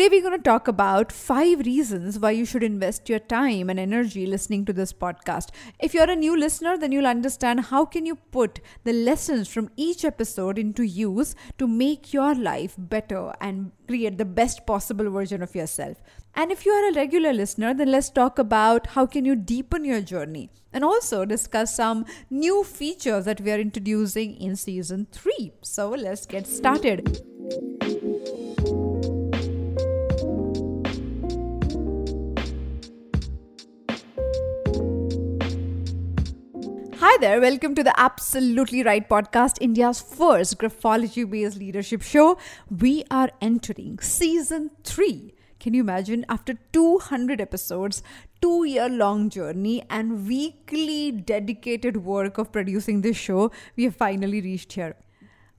Today, we're going to talk about five reasons why you should invest your time and energy listening to this podcast. If you're a new listener, then you'll understand how can you put the lessons from each episode into use to make your life better and create the best possible version of yourself. And if you are a regular listener, then let's talk about how can you deepen your journey and also discuss some new features that we are introducing in season 3. So, let's get started. Hi there, welcome to the Absolutely Right podcast, India's first graphology based leadership show. We are entering season three. Can you imagine? After 200 episodes, two year long journey, and weekly dedicated work of producing this show, we have finally reached here.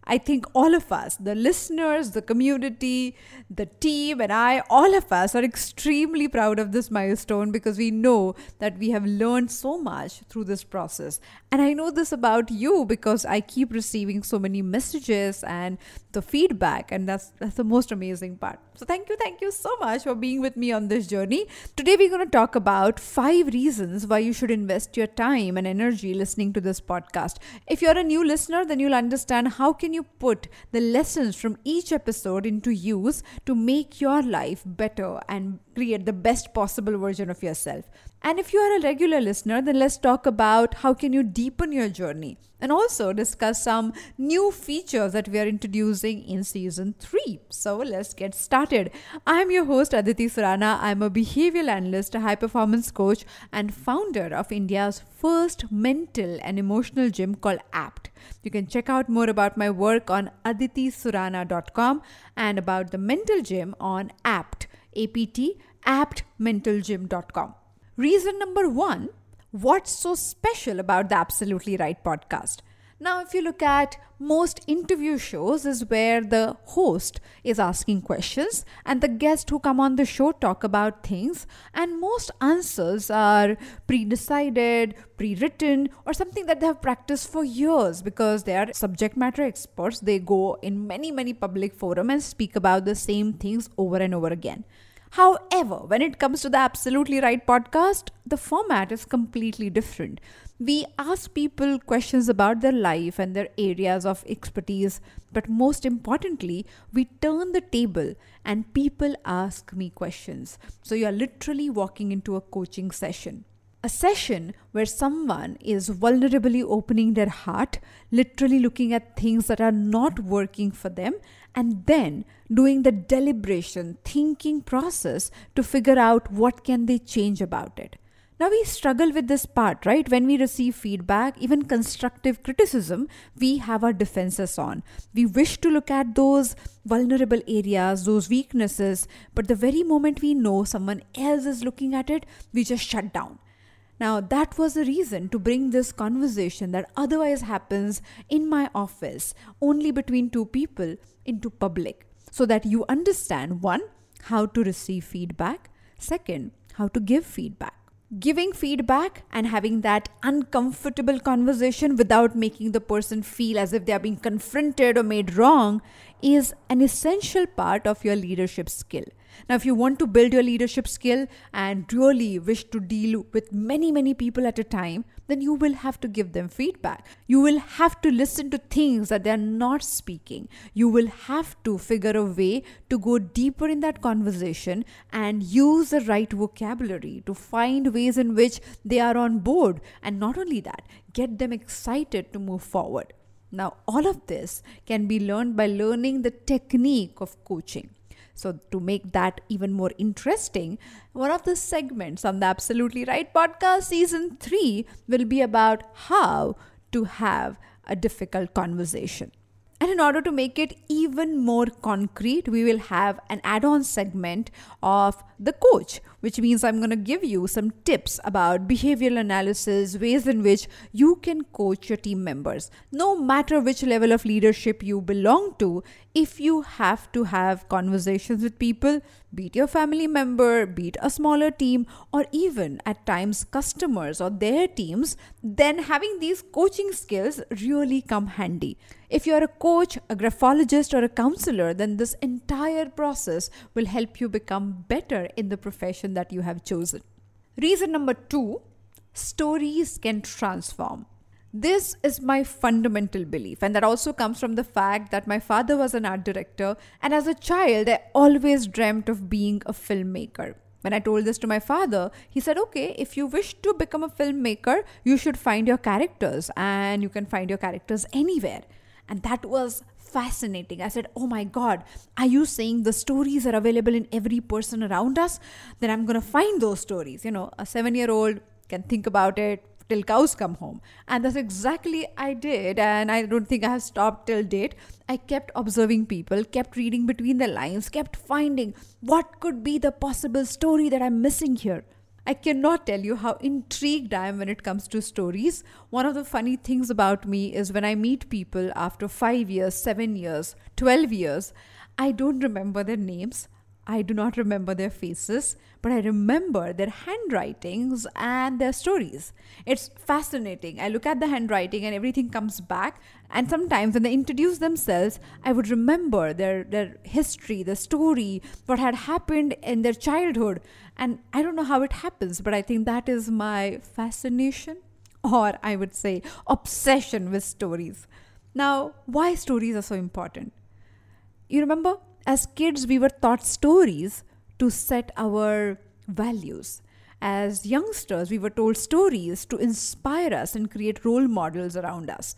I think all of us, the listeners, the community, the team, and I, all of us are extremely proud of this milestone because we know that we have learned so much through this process. And I know this about you because I keep receiving so many messages and the feedback, and that's that's the most amazing part. So thank you, thank you so much for being with me on this journey. Today we're going to talk about five reasons why you should invest your time and energy listening to this podcast. If you're a new listener, then you'll understand how can you put the lessons from each episode into use to make your life better and create the best possible version of yourself. And if you are a regular listener, then let's talk about how can you deepen your journey and also discuss some new features that we are introducing in season 3. So let's get started. I'm your host Aditi Surana. I'm a behavioral analyst, a high performance coach and founder of India's first mental and emotional gym called APT. You can check out more about my work on aditisurana.com and about the mental gym on APT, APT, aptmentalgym.com. Reason number one what's so special about the Absolutely Right podcast? Now, if you look at most interview shows, is where the host is asking questions and the guests who come on the show talk about things, and most answers are pre decided, pre written, or something that they have practiced for years because they are subject matter experts. They go in many, many public forums and speak about the same things over and over again. However, when it comes to the Absolutely Right podcast, the format is completely different. We ask people questions about their life and their areas of expertise, but most importantly, we turn the table and people ask me questions. So you're literally walking into a coaching session a session where someone is vulnerably opening their heart, literally looking at things that are not working for them, and then doing the deliberation, thinking process to figure out what can they change about it. Now we struggle with this part, right? When we receive feedback, even constructive criticism, we have our defenses on. We wish to look at those vulnerable areas, those weaknesses, but the very moment we know someone else is looking at it, we just shut down now, that was the reason to bring this conversation that otherwise happens in my office only between two people into public so that you understand one, how to receive feedback, second, how to give feedback. Giving feedback and having that uncomfortable conversation without making the person feel as if they are being confronted or made wrong is an essential part of your leadership skill. Now, if you want to build your leadership skill and really wish to deal with many, many people at a time, then you will have to give them feedback. You will have to listen to things that they're not speaking. You will have to figure a way to go deeper in that conversation and use the right vocabulary to find ways in which they are on board. And not only that, get them excited to move forward. Now, all of this can be learned by learning the technique of coaching. So, to make that even more interesting, one of the segments on the Absolutely Right podcast season 3 will be about how to have a difficult conversation. And in order to make it even more concrete, we will have an add on segment of the coach, which means I'm going to give you some tips about behavioral analysis, ways in which you can coach your team members. No matter which level of leadership you belong to, if you have to have conversations with people, be it your family member, be it a smaller team, or even at times customers or their teams, then having these coaching skills really come handy. If you're a coach, a graphologist, or a counselor, then this entire process will help you become better in the profession that you have chosen. Reason number two stories can transform. This is my fundamental belief, and that also comes from the fact that my father was an art director, and as a child, I always dreamt of being a filmmaker. When I told this to my father, he said, Okay, if you wish to become a filmmaker, you should find your characters, and you can find your characters anywhere. And that was fascinating. I said, Oh my God, are you saying the stories are available in every person around us? Then I'm going to find those stories. You know, a seven year old can think about it, till cows come home. And that's exactly I did. And I don't think I have stopped till date. I kept observing people, kept reading between the lines, kept finding what could be the possible story that I'm missing here. I cannot tell you how intrigued I am when it comes to stories. One of the funny things about me is when I meet people after 5 years, 7 years, 12 years, I don't remember their names. I do not remember their faces, but I remember their handwritings and their stories. It's fascinating. I look at the handwriting and everything comes back. And sometimes when they introduce themselves, I would remember their, their history, the story, what had happened in their childhood. And I don't know how it happens, but I think that is my fascination, or I would say obsession with stories. Now, why stories are so important? You remember as kids, we were taught stories to set our values. As youngsters, we were told stories to inspire us and create role models around us.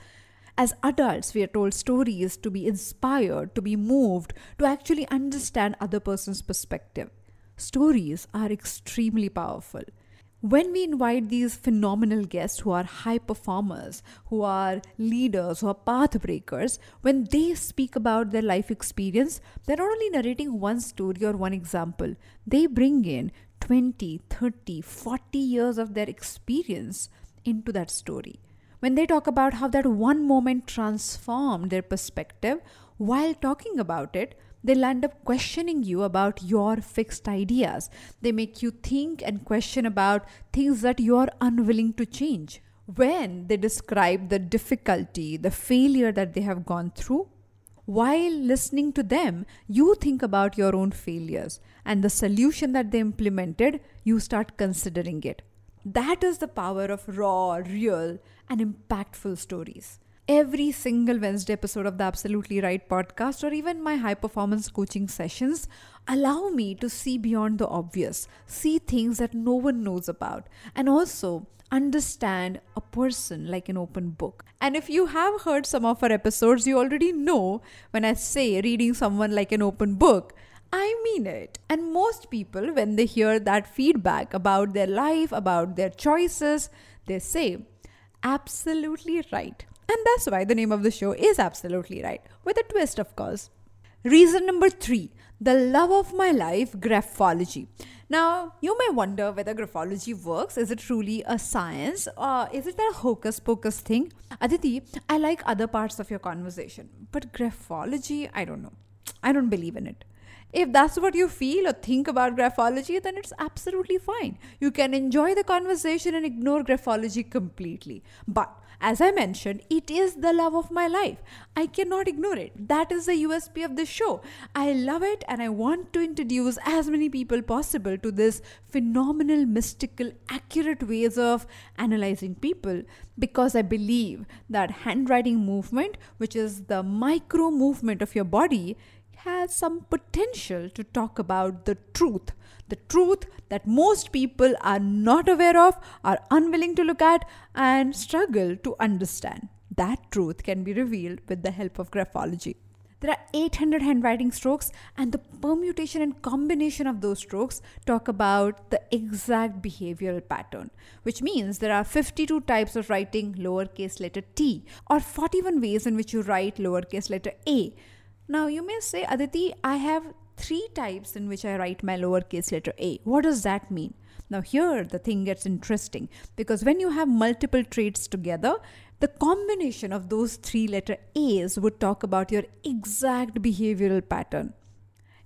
As adults, we are told stories to be inspired, to be moved, to actually understand other person's perspective. Stories are extremely powerful when we invite these phenomenal guests who are high performers, who are leaders, who are path breakers, when they speak about their life experience, they're not only narrating one story or one example, they bring in 20, 30, 40 years of their experience into that story. When they talk about how that one moment transformed their perspective, while talking about it, they'll end up questioning you about your fixed ideas. They make you think and question about things that you're unwilling to change. When they describe the difficulty, the failure that they have gone through, while listening to them, you think about your own failures and the solution that they implemented, you start considering it. That is the power of raw, real, and impactful stories every single Wednesday episode of the Absolutely Right podcast or even my high performance coaching sessions allow me to see beyond the obvious, see things that no one knows about, and also understand a person like an open book. And if you have heard some of our episodes, you already know when I say reading someone like an open book. I mean it. And most people, when they hear that feedback about their life, about their choices, they say, absolutely right. And that's why the name of the show is absolutely right, with a twist, of course. Reason number three the love of my life, graphology. Now, you may wonder whether graphology works. Is it truly a science or is it a hocus pocus thing? Aditi, I like other parts of your conversation, but graphology, I don't know. I don't believe in it. If that's what you feel or think about graphology, then it's absolutely fine. You can enjoy the conversation and ignore graphology completely. But as I mentioned, it is the love of my life. I cannot ignore it. That is the USP of this show. I love it and I want to introduce as many people possible to this phenomenal, mystical, accurate ways of analyzing people because I believe that handwriting movement, which is the micro movement of your body, has some potential to talk about the truth the truth that most people are not aware of, are unwilling to look at, and struggle to understand. That truth can be revealed with the help of graphology. There are 800 handwriting strokes, and the permutation and combination of those strokes talk about the exact behavioral pattern, which means there are 52 types of writing lowercase letter t, or 41 ways in which you write lowercase letter a. Now, you may say, Aditi, I have three types in which I write my lowercase letter a. What does that mean? Now, here the thing gets interesting because when you have multiple traits together, the combination of those three letter A's would talk about your exact behavioral pattern.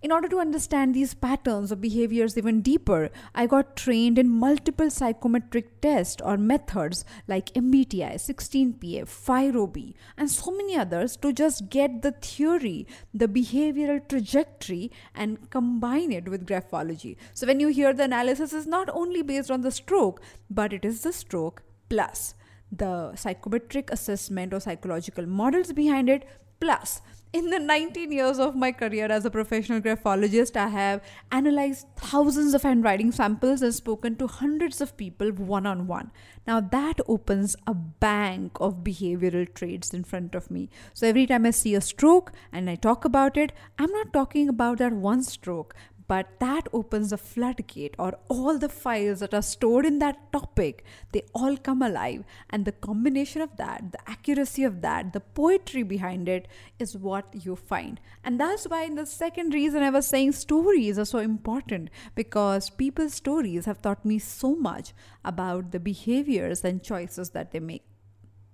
In order to understand these patterns of behaviors even deeper, I got trained in multiple psychometric tests or methods like MBTI, 16PF, FIRO-B, and so many others to just get the theory, the behavioral trajectory, and combine it with graphology. So when you hear the analysis is not only based on the stroke, but it is the stroke plus the psychometric assessment or psychological models behind it plus in the 19 years of my career as a professional graphologist, I have analyzed thousands of handwriting samples and spoken to hundreds of people one on one. Now, that opens a bank of behavioral traits in front of me. So, every time I see a stroke and I talk about it, I'm not talking about that one stroke, but that opens a floodgate or all the files that are stored in that topic they all come alive. And the combination of that the accuracy of that the poetry behind it is what you find. And that's why in the second reason i was saying stories are so important because people's stories have taught me so much about the behaviors and choices that they make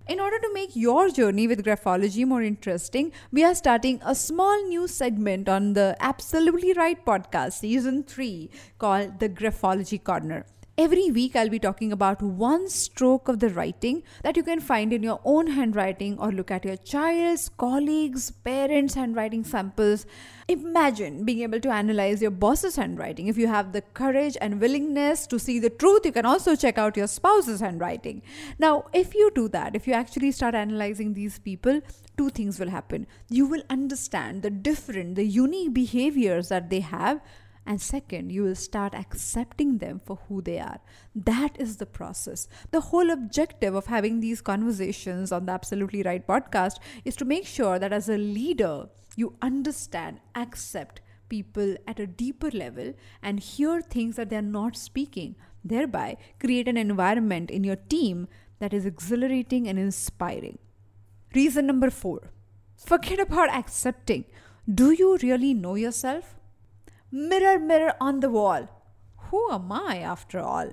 in order to make your journey with graphology more interesting, we are starting a small new segment on the Absolutely Right podcast, season 3, called the Graphology Corner. Every week, I'll be talking about one stroke of the writing that you can find in your own handwriting or look at your child's, colleagues, parents' handwriting samples. Imagine being able to analyze your boss's handwriting. If you have the courage and willingness to see the truth, you can also check out your spouse's handwriting. Now, if you do that, if you actually start analyzing these people, two things will happen. You will understand the different, the unique behaviors that they have and second, you will start accepting them for who they are. That is the process. The whole objective of having these conversations on the Absolutely Right podcast is to make sure that as a leader, you understand, accept people at a deeper level and hear things that they're not speaking, thereby create an environment in your team that is exhilarating and inspiring. Reason number four forget about accepting. Do you really know yourself? Mirror, mirror on the wall. Who am I after all?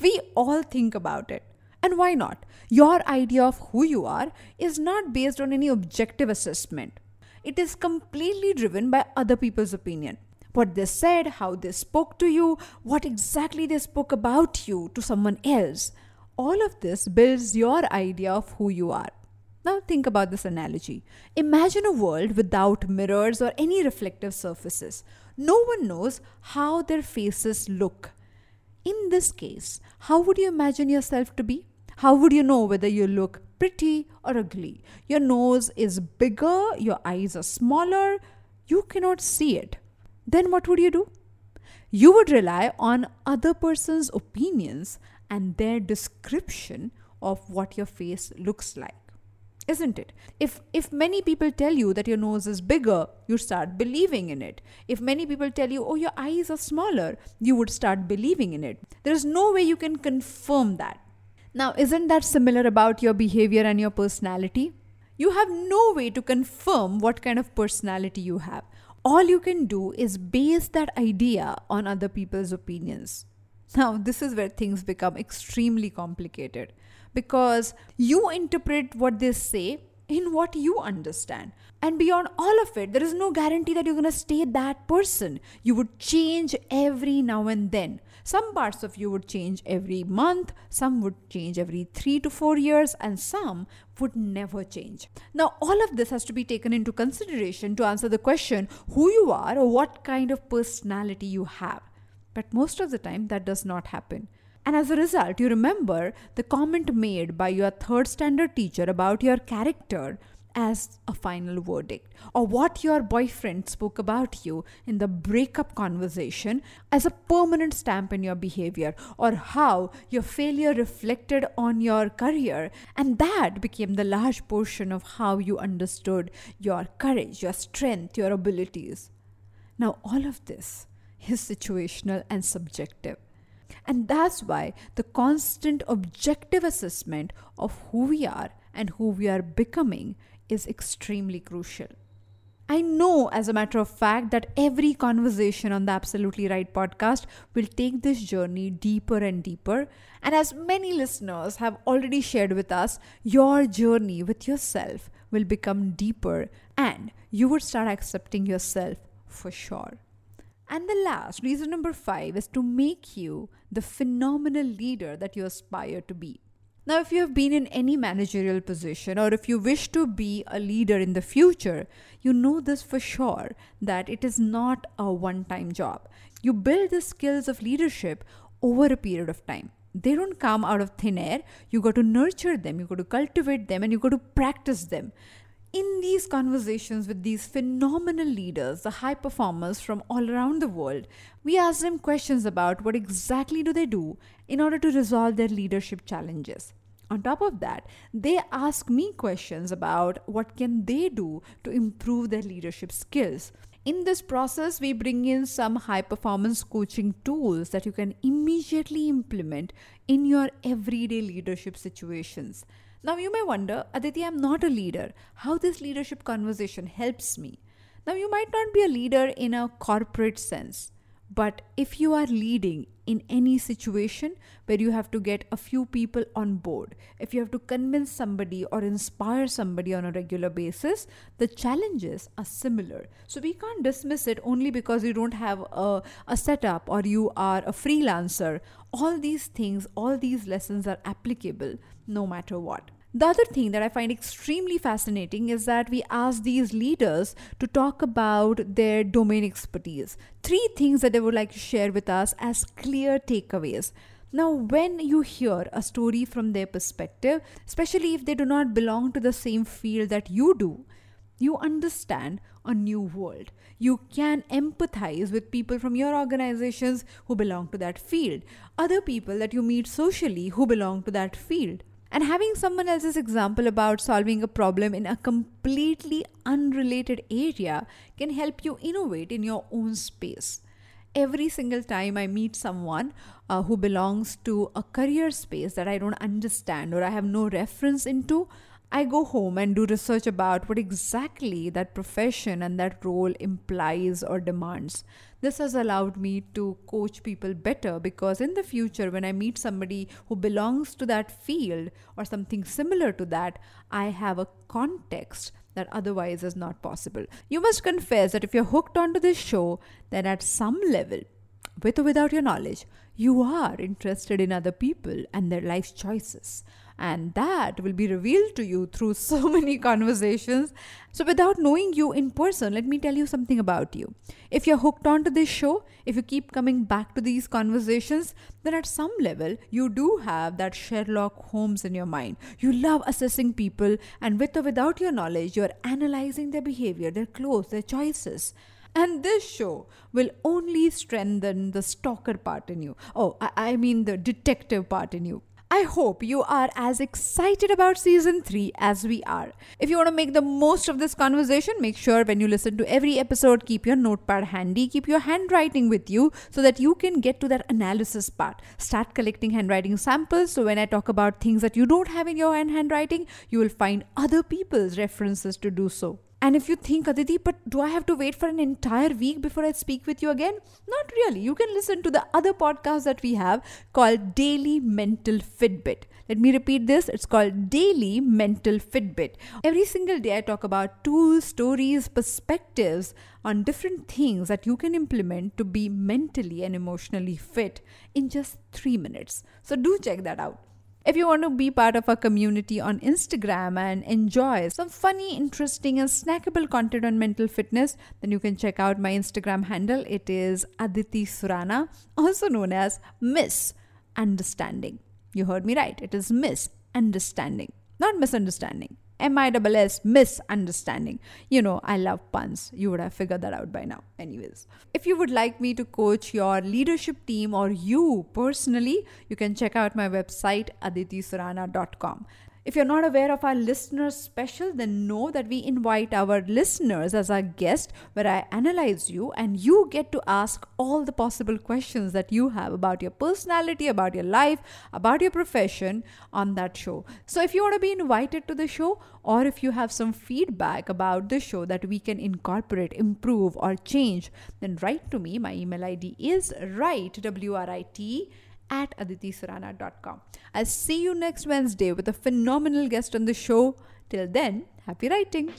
We all think about it. And why not? Your idea of who you are is not based on any objective assessment. It is completely driven by other people's opinion. What they said, how they spoke to you, what exactly they spoke about you to someone else. All of this builds your idea of who you are. Now, think about this analogy. Imagine a world without mirrors or any reflective surfaces. No one knows how their faces look. In this case, how would you imagine yourself to be? How would you know whether you look pretty or ugly? Your nose is bigger, your eyes are smaller, you cannot see it. Then what would you do? You would rely on other person's opinions and their description of what your face looks like isn't it? If if many people tell you that your nose is bigger you start believing in it. If many people tell you oh your eyes are smaller you would start believing in it. There is no way you can confirm that. Now isn't that similar about your behavior and your personality? You have no way to confirm what kind of personality you have. All you can do is base that idea on other people's opinions. Now this is where things become extremely complicated because you interpret what they say in what you understand. And beyond all of it, there is no guarantee that you're going to stay that person. You would change every now and then. Some parts of you would change every month, some would change every three to four years, and some would never change. Now, all of this has to be taken into consideration to answer the question who you are or what kind of personality you have. But most of the time, that does not happen. And as a result, you remember the comment made by your third standard teacher about your character as a final verdict, or what your boyfriend spoke about you in the breakup conversation as a permanent stamp in your behavior, or how your failure reflected on your career, and that became the large portion of how you understood your courage, your strength, your abilities. Now, all of this is situational and subjective. And that's why the constant objective assessment of who we are and who we are becoming is extremely crucial. I know, as a matter of fact, that every conversation on the Absolutely Right podcast will take this journey deeper and deeper. And as many listeners have already shared with us, your journey with yourself will become deeper and you would start accepting yourself for sure. And the last, reason number five, is to make you the phenomenal leader that you aspire to be. Now, if you have been in any managerial position or if you wish to be a leader in the future, you know this for sure that it is not a one time job. You build the skills of leadership over a period of time. They don't come out of thin air. You got to nurture them, you got to cultivate them, and you got to practice them in these conversations with these phenomenal leaders, the high performers from all around the world, we ask them questions about what exactly do they do in order to resolve their leadership challenges. On top of that, they ask me questions about what can they do to improve their leadership skills. In this process, we bring in some high performance coaching tools that you can immediately implement in your everyday leadership situations. Now, you may wonder, Aditi, I'm not a leader. How this leadership conversation helps me? Now, you might not be a leader in a corporate sense, but if you are leading in any situation where you have to get a few people on board, if you have to convince somebody or inspire somebody on a regular basis, the challenges are similar. So we can't dismiss it only because you don't have a, a setup or you are a freelancer. All these things, all these lessons are applicable no matter what. The other thing that I find extremely fascinating is that we ask these leaders to talk about their domain expertise. Three things that they would like to share with us as clear takeaways. Now, when you hear a story from their perspective, especially if they do not belong to the same field that you do, you understand a new world. You can empathize with people from your organizations who belong to that field, other people that you meet socially who belong to that field. And having someone else's example about solving a problem in a completely unrelated area can help you innovate in your own space. Every single time I meet someone uh, who belongs to a career space that I don't understand or I have no reference into, I go home and do research about what exactly that profession and that role implies or demands. This has allowed me to coach people better because in the future, when I meet somebody who belongs to that field or something similar to that, I have a context that otherwise is not possible. You must confess that if you're hooked onto this show, then at some level, with or without your knowledge, you are interested in other people and their life choices and that will be revealed to you through so many conversations. So, without knowing you in person, let me tell you something about you. If you're hooked onto this show, if you keep coming back to these conversations, then at some level, you do have that Sherlock Holmes in your mind. You love assessing people, and with or without your knowledge, you're analyzing their behavior, their clothes, their choices. And this show will only strengthen the stalker part in you. Oh, I, I mean the detective part in you. I hope you are as excited about season 3 as we are. If you want to make the most of this conversation, make sure when you listen to every episode, keep your notepad handy, keep your handwriting with you so that you can get to that analysis part. Start collecting handwriting samples so when I talk about things that you don't have in your handwriting, you will find other people's references to do so. And if you think, Aditi, but do I have to wait for an entire week before I speak with you again? Not really. You can listen to the other podcast that we have called Daily Mental Fitbit. Let me repeat this it's called Daily Mental Fitbit. Every single day, I talk about tools, stories, perspectives on different things that you can implement to be mentally and emotionally fit in just three minutes. So, do check that out. If you want to be part of our community on Instagram and enjoy some funny, interesting, and snackable content on mental fitness, then you can check out my Instagram handle. It is Aditi Surana, also known as Miss Understanding. You heard me right. It is Miss Understanding, not misunderstanding. M I S S, misunderstanding. You know, I love puns. You would have figured that out by now. Anyways, if you would like me to coach your leadership team or you personally, you can check out my website aditisurana.com. If you're not aware of our listeners special, then know that we invite our listeners as our guest where I analyze you and you get to ask all the possible questions that you have about your personality, about your life, about your profession on that show. So if you want to be invited to the show or if you have some feedback about the show that we can incorporate, improve or change, then write to me. My email ID is write, W-R-I-T, at aditisurana.com. I'll see you next Wednesday with a phenomenal guest on the show. Till then, happy writing.